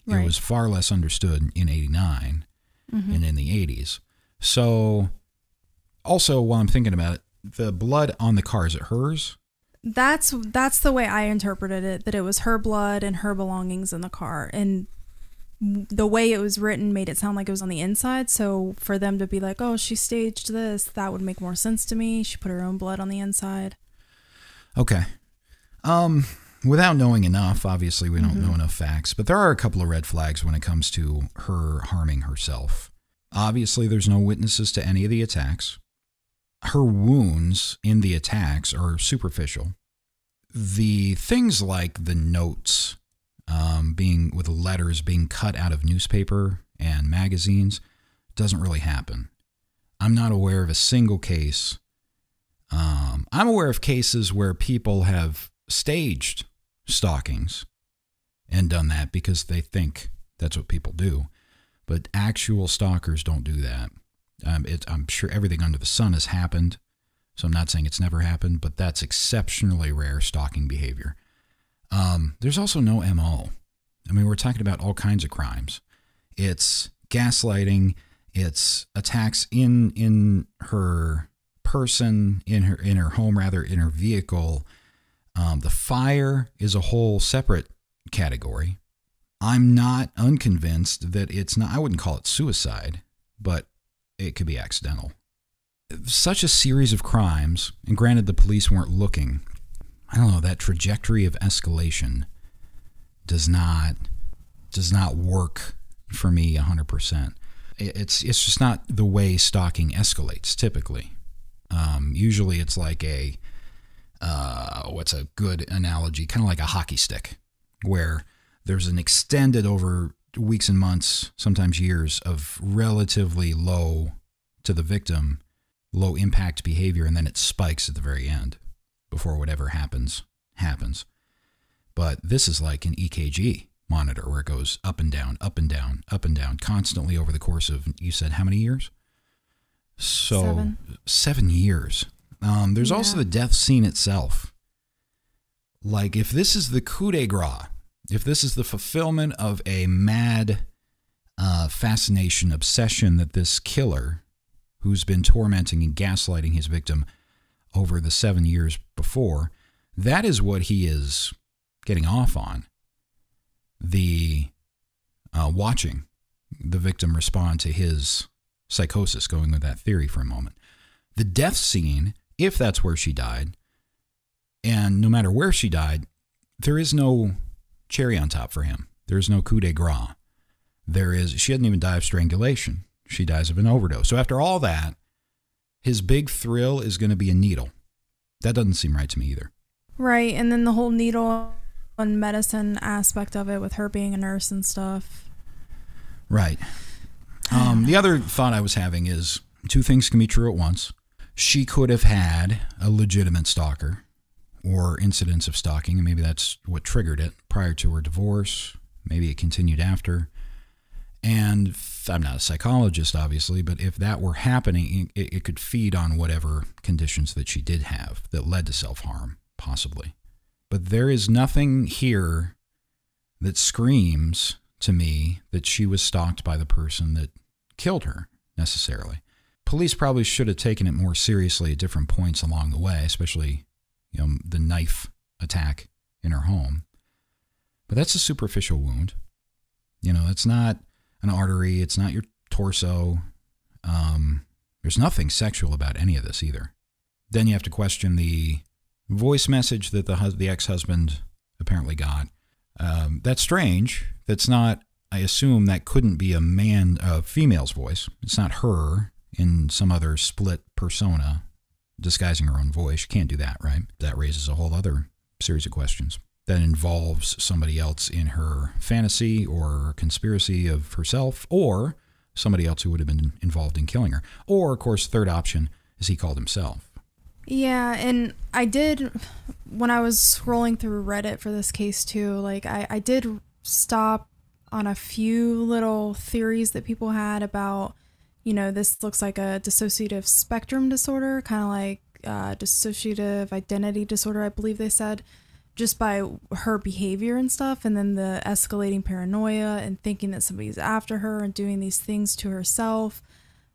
It was far less understood in '89 Mhm. and in the '80s. So, also while I'm thinking about it, the blood on the car is it hers? That's that's the way I interpreted it. That it was her blood and her belongings in the car, and the way it was written made it sound like it was on the inside. So for them to be like, "Oh, she staged this," that would make more sense to me. She put her own blood on the inside. Okay. Um, without knowing enough, obviously we don't Mhm. know enough facts, but there are a couple of red flags when it comes to her harming herself. Obviously, there's no witnesses to any of the attacks. Her wounds in the attacks are superficial. The things like the notes um, being with letters being cut out of newspaper and magazines doesn't really happen. I'm not aware of a single case um, I'm aware of cases where people have staged stalkings and done that because they think that's what people do. But actual stalkers don't do that. Um, it, I'm sure everything under the sun has happened. So I'm not saying it's never happened, but that's exceptionally rare stalking behavior. Um, there's also no MO. I mean, we're talking about all kinds of crimes. It's gaslighting. It's attacks in in her person, in her in her home, rather in her vehicle. Um, the fire is a whole separate category. I'm not unconvinced that it's not. I wouldn't call it suicide, but it could be accidental. Such a series of crimes, and granted, the police weren't looking. I don't know that trajectory of escalation does not does not work for me 100%. It's it's just not the way stalking escalates typically. Um, usually it's like a uh, what's a good analogy? Kind of like a hockey stick, where there's an extended over weeks and months, sometimes years of relatively low to the victim, low impact behavior, and then it spikes at the very end before whatever happens happens. But this is like an EKG monitor where it goes up and down, up and down, up and down constantly over the course of, you said how many years? So, Seven. seven years. Um, there's also the death scene itself. Like, if this is the coup de grace, if this is the fulfillment of a mad uh, fascination, obsession that this killer, who's been tormenting and gaslighting his victim over the seven years before, that is what he is getting off on. The uh, watching the victim respond to his psychosis, going with that theory for a moment. The death scene, if that's where she died, and no matter where she died, there is no cherry on top for him. There is no coup de grace. There is, she didn't even die of strangulation. She dies of an overdose. So after all that, his big thrill is going to be a needle. That doesn't seem right to me either. Right, and then the whole needle and medicine aspect of it with her being a nurse and stuff. Right. Um, the other thought I was having is two things can be true at once. She could have had a legitimate stalker or incidents of stalking, and maybe that's what triggered it prior to her divorce. Maybe it continued after. And I'm not a psychologist, obviously, but if that were happening, it, it could feed on whatever conditions that she did have that led to self harm, possibly. But there is nothing here that screams to me that she was stalked by the person that killed her necessarily. Police probably should have taken it more seriously at different points along the way, especially you know the knife attack in her home. But that's a superficial wound. You know, it's not an artery, it's not your torso. Um, there's nothing sexual about any of this either. Then you have to question the voice message that the the ex-husband apparently got. Um, that's strange. That's not. I assume that couldn't be a man, a female's voice. It's not her in some other split persona disguising her own voice. You can't do that, right? That raises a whole other series of questions that involves somebody else in her fantasy or conspiracy of herself, or somebody else who would have been involved in killing her. Or, of course, third option is he called himself. Yeah, and I did when I was scrolling through Reddit for this case too, like I, I did stop on a few little theories that people had about, you know, this looks like a dissociative spectrum disorder, kind of like uh, dissociative identity disorder, I believe they said, just by her behavior and stuff, and then the escalating paranoia and thinking that somebody's after her and doing these things to herself.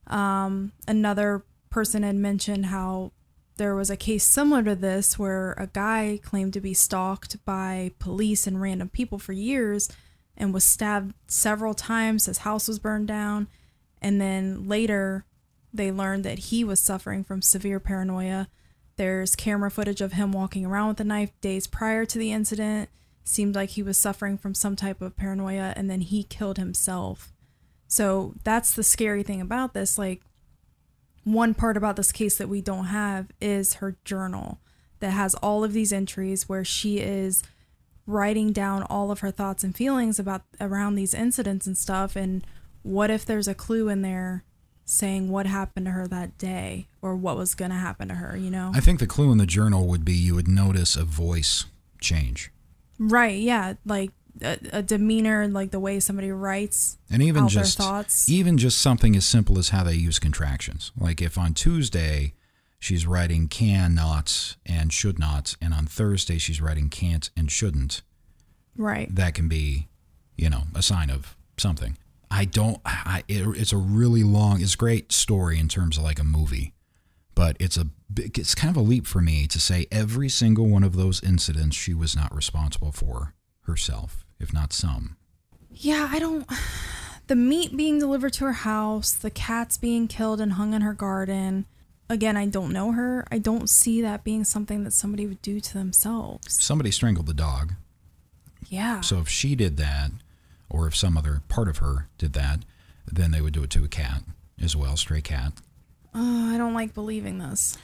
Um, another person had mentioned how there was a case similar to this where a guy claimed to be stalked by police and random people for years and was stabbed several times. His house was burned down. And then later, they learned that he was suffering from severe paranoia. There's camera footage of him walking around with a knife days prior to the incident. Seemed like he was suffering from some type of paranoia, and then he killed himself. So that's the scary thing about this. Like, one part about this case that we don't have is her journal that has all of these entries where she is writing down all of her thoughts and feelings about around these incidents and stuff and what if there's a clue in there saying what happened to her that day or what was going to happen to her you know I think the clue in the journal would be you would notice a voice change. right yeah like a, a demeanor like the way somebody writes And even just their thoughts even just something as simple as how they use contractions. Like if on Tuesday she's writing can nots and should nots, and on Thursday she's writing can't and shouldn't, right that can be, you know, a sign of something. I don't. I, it, it's a really long. It's a great story in terms of like a movie, but it's a. big- It's kind of a leap for me to say every single one of those incidents she was not responsible for herself, if not some. Yeah, I don't. *sighs* The meat being delivered to her house, the cats being killed and hung in her garden. Again, I don't know her. I don't see that being something that somebody would do to themselves. Somebody strangled the dog. Yeah. So if she did that, or if some other part of her did that, then they would do it to a cat as well, stray cat. Oh, I don't like believing this.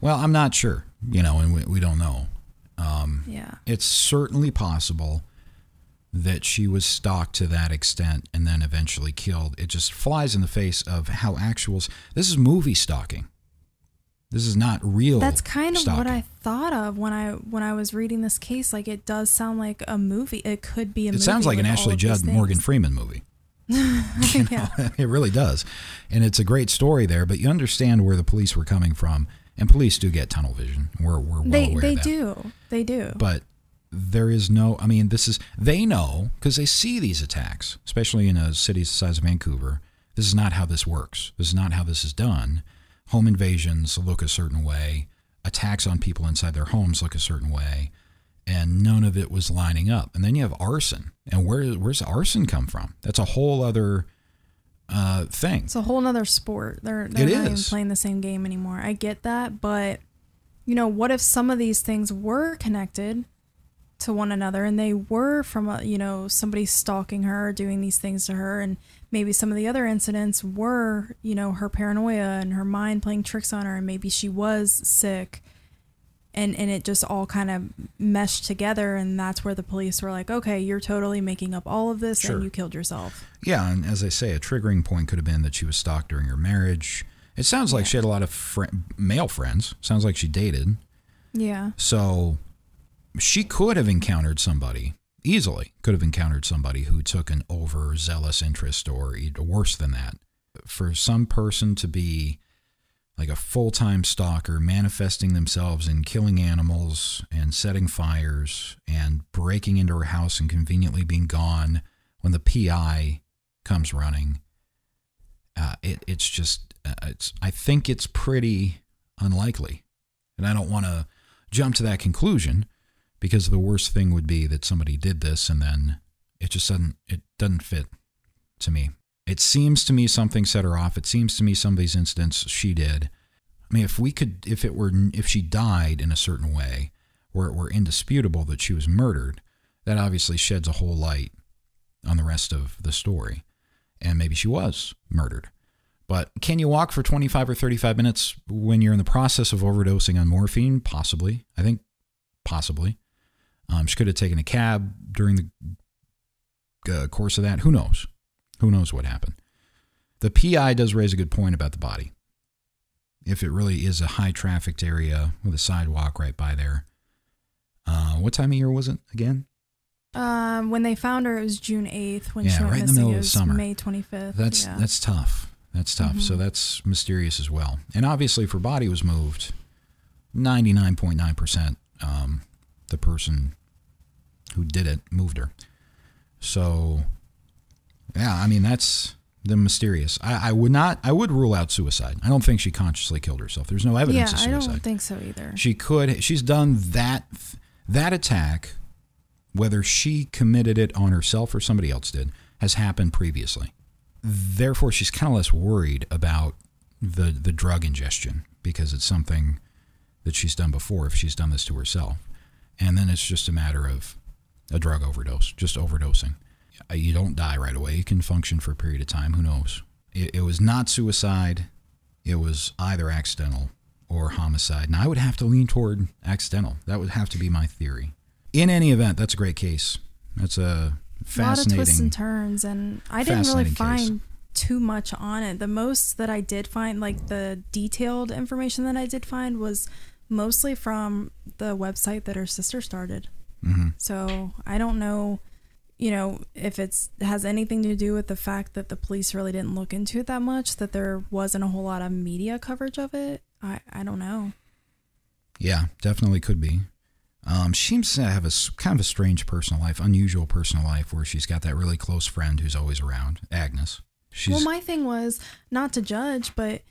Well, I'm not sure, you know, and we, we don't know. Um, Yeah. It's certainly possible that she was stalked to that extent and then eventually killed. It just flies in the face of how actuals. This is movie stalking. This is not real. That's kind of what. I thought of when I when I was reading this case. Like it does sound like a movie. It could be a movie. It sounds like an Ashley Judd Morgan. Freeman movie. *laughs* *laughs* yeah. *laughs* it really does. And it's a great story there, but you understand where the police were coming from. And police do get tunnel vision. We're, we're well They aware they of that. do. They do. But there is no, I mean, this is, they know because they see these attacks, especially in a city the size of Vancouver. This is not how this works. This is not how this is done. Home invasions look a certain way, attacks on people inside their homes look a certain way, and none of it was lining up. And then you have arson. And where where's arson come from? That's a whole other uh, thing. It's a whole nother sport. They're they're It not even playing the same game anymore. I get that, but you know, what if some of these things were connected to one another and they were from a, you know, somebody stalking her, doing these things to her and maybe some of the other incidents were, you know, her paranoia and her mind playing tricks on her and maybe she was sick and and it just all kind of meshed together and that's where the police were like, "Okay, you're totally making up all of this Sure. and you killed yourself." Yeah, and as I say, a triggering point could have been that she was stalked during her marriage. It sounds like she had a lot of fri male friends. Sounds like she dated. Yeah. So she could have encountered somebody easily. Could have encountered somebody who took an overzealous interest, or worse than that. For some person to be like a full time stalker, manifesting themselves in killing animals and setting fires and breaking into her house and conveniently being gone when the PI comes running. Uh, it, it's just, uh, it's. I think it's pretty unlikely, and I don't want to jump to that conclusion because the worst thing would be that somebody did this and then it just doesn't. It doesn't fit to me. It seems to me something set her off. It seems to me some of these incidents she did. I mean, if we could, if it were, if she died in a certain way, where it were indisputable that she was murdered, that obviously sheds a whole light on the rest of the story. And maybe she was murdered. But can you walk for 25 or 35 minutes when you're in the process of overdosing on morphine? Possibly. I think possibly. Um, she could have taken a cab during the uh, course of that. Who knows? Who knows what happened? The PI does raise a good point about the body. If it really is a high trafficked area with a sidewalk right by there. Uh, what time of year was it again? Um, when they found her, it was June eighth. When Yeah, she went right in the middle of summer. May twenty fifth. That's yeah. that's tough. That's tough. So Mhm. that's mysterious as well. And obviously, if her body was moved, ninety nine point nine percent, um, the person who did it moved her. So, yeah, I mean that's the mysterious. I, I would not. I would rule out suicide. I don't think she consciously killed herself. There's no evidence yeah, of suicide. I don't think so either. She could. She's done that that attack whether she committed it on herself or somebody else did, has happened previously. Therefore, she's kind of less worried about the the drug ingestion because it's something that she's done before if she's done this to herself. And then it's just a matter of a drug overdose, just overdosing. You don't die right away. You can function for a period of time. Who knows? It, it was not suicide. It was either accidental or homicide. And I would have to lean toward accidental. That would have to be my theory. In any event, that's a great case. That's a fascinating. A lot of twists and turns, and I didn't really fascinating case. find too much on it. The most that I did find, like the detailed information that I did find, was mostly from the website that her sister started. Mhm. So I don't know, you know, if it's has anything to do with the fact that the police really didn't look into it that much, that there wasn't a whole lot of media coverage of it. I I don't know. Yeah, definitely could be. Um, she seems to have a kind of a strange personal life, unusual personal life, where she's got that really close friend who's always around, Agnes. She's well, my thing was not to judge, but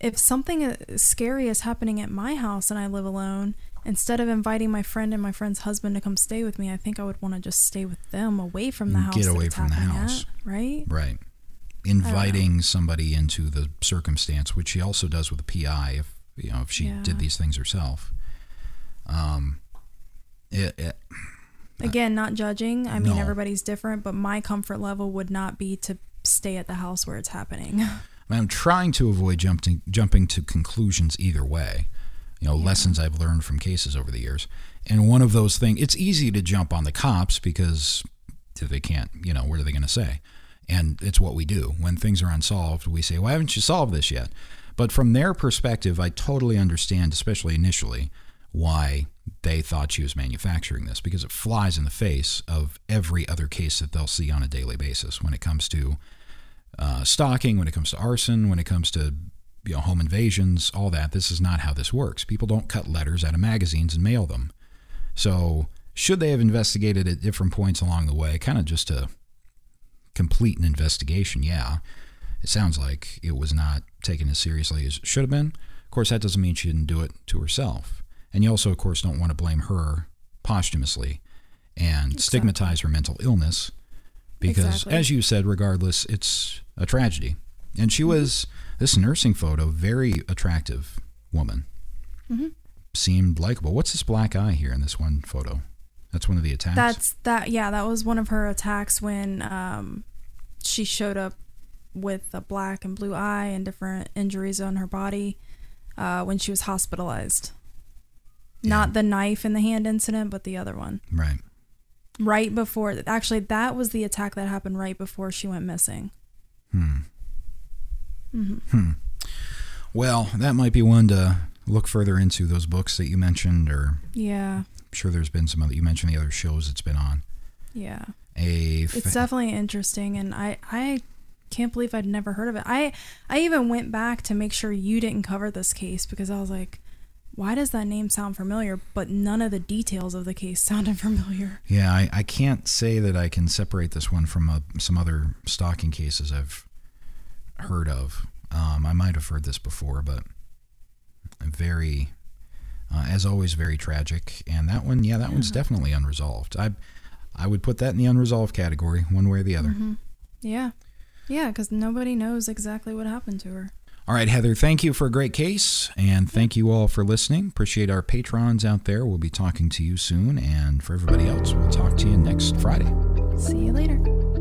if something uh, scary is happening at my house and I live alone, instead of inviting my friend and my friend's husband to come stay with me, I think I would want to just stay with them away from the house. Get away from the house. at, right? right. Inviting somebody into the circumstance, which she also does with the PI, if you know if she Yeah. did these things herself. Um, it, it, Again, not judging. I mean, No. everybody's different, but my comfort level would not be to stay at the house where it's happening. *laughs* I'm trying to avoid jumping jumping to conclusions either way. You know, lessons I've learned from cases over the years. And one of those things, it's easy to jump on the cops because they can't, you know, what are they going to say? And it's what we do. When things are unsolved, we say, why haven't you solved this yet? But from their perspective, I totally understand, especially initially, why they thought she was manufacturing this because it flies in the face of every other case that they'll see on a daily basis when it comes to uh, stalking, when it comes to arson, when it comes to you know home invasions, all that. This is not how this works. People don't cut letters out of magazines and mail them. So should they have investigated at different points along the way, kind of just to complete an investigation? Yeah, it sounds like it was not taken as seriously as it should have been. Of course, that doesn't mean she didn't do it to herself. And you also, of course, don't want to blame her posthumously and stigmatize her mental illness because Exactly. as you said regardless it's a tragedy and she mm-hmm. was this nursing photo very attractive woman Mhm. seemed likable what's this black eye here in this one photo that's one of the attacks That's that. Yeah, that was one of her attacks when um, she showed up with a black and blue eye and different injuries on her body uh, when she was hospitalized. Not the knife in the hand incident, but the other one. right Right before, actually, that was the attack that happened right before she went missing. hmm hmm hmm well that might be one to look further into those books that you mentioned or Yeah, I'm sure there's been some other you mentioned the other shows it's been on yeah. a It's definitely interesting, and I I can't believe I'd never heard of it. I I even went back to make sure you didn't cover this case because I was like, why does that name sound familiar? But none of the details of the case *laughs* sounded familiar. Yeah, I, I can't say that I can separate this one from uh some other stalking cases I've heard of. Um, I might have heard this before, but very, uh, as always, very tragic. And that one, yeah, that one's definitely unresolved. I, I would put that in the unresolved category, one way or the other. Mhm. Yeah, yeah, because nobody knows exactly what happened to her. All right, Heather, thank you for a great case, and thank you all for listening. Appreciate our patrons out there. We'll be talking to you soon, and for everybody else, we'll talk to you next Friday. See you later.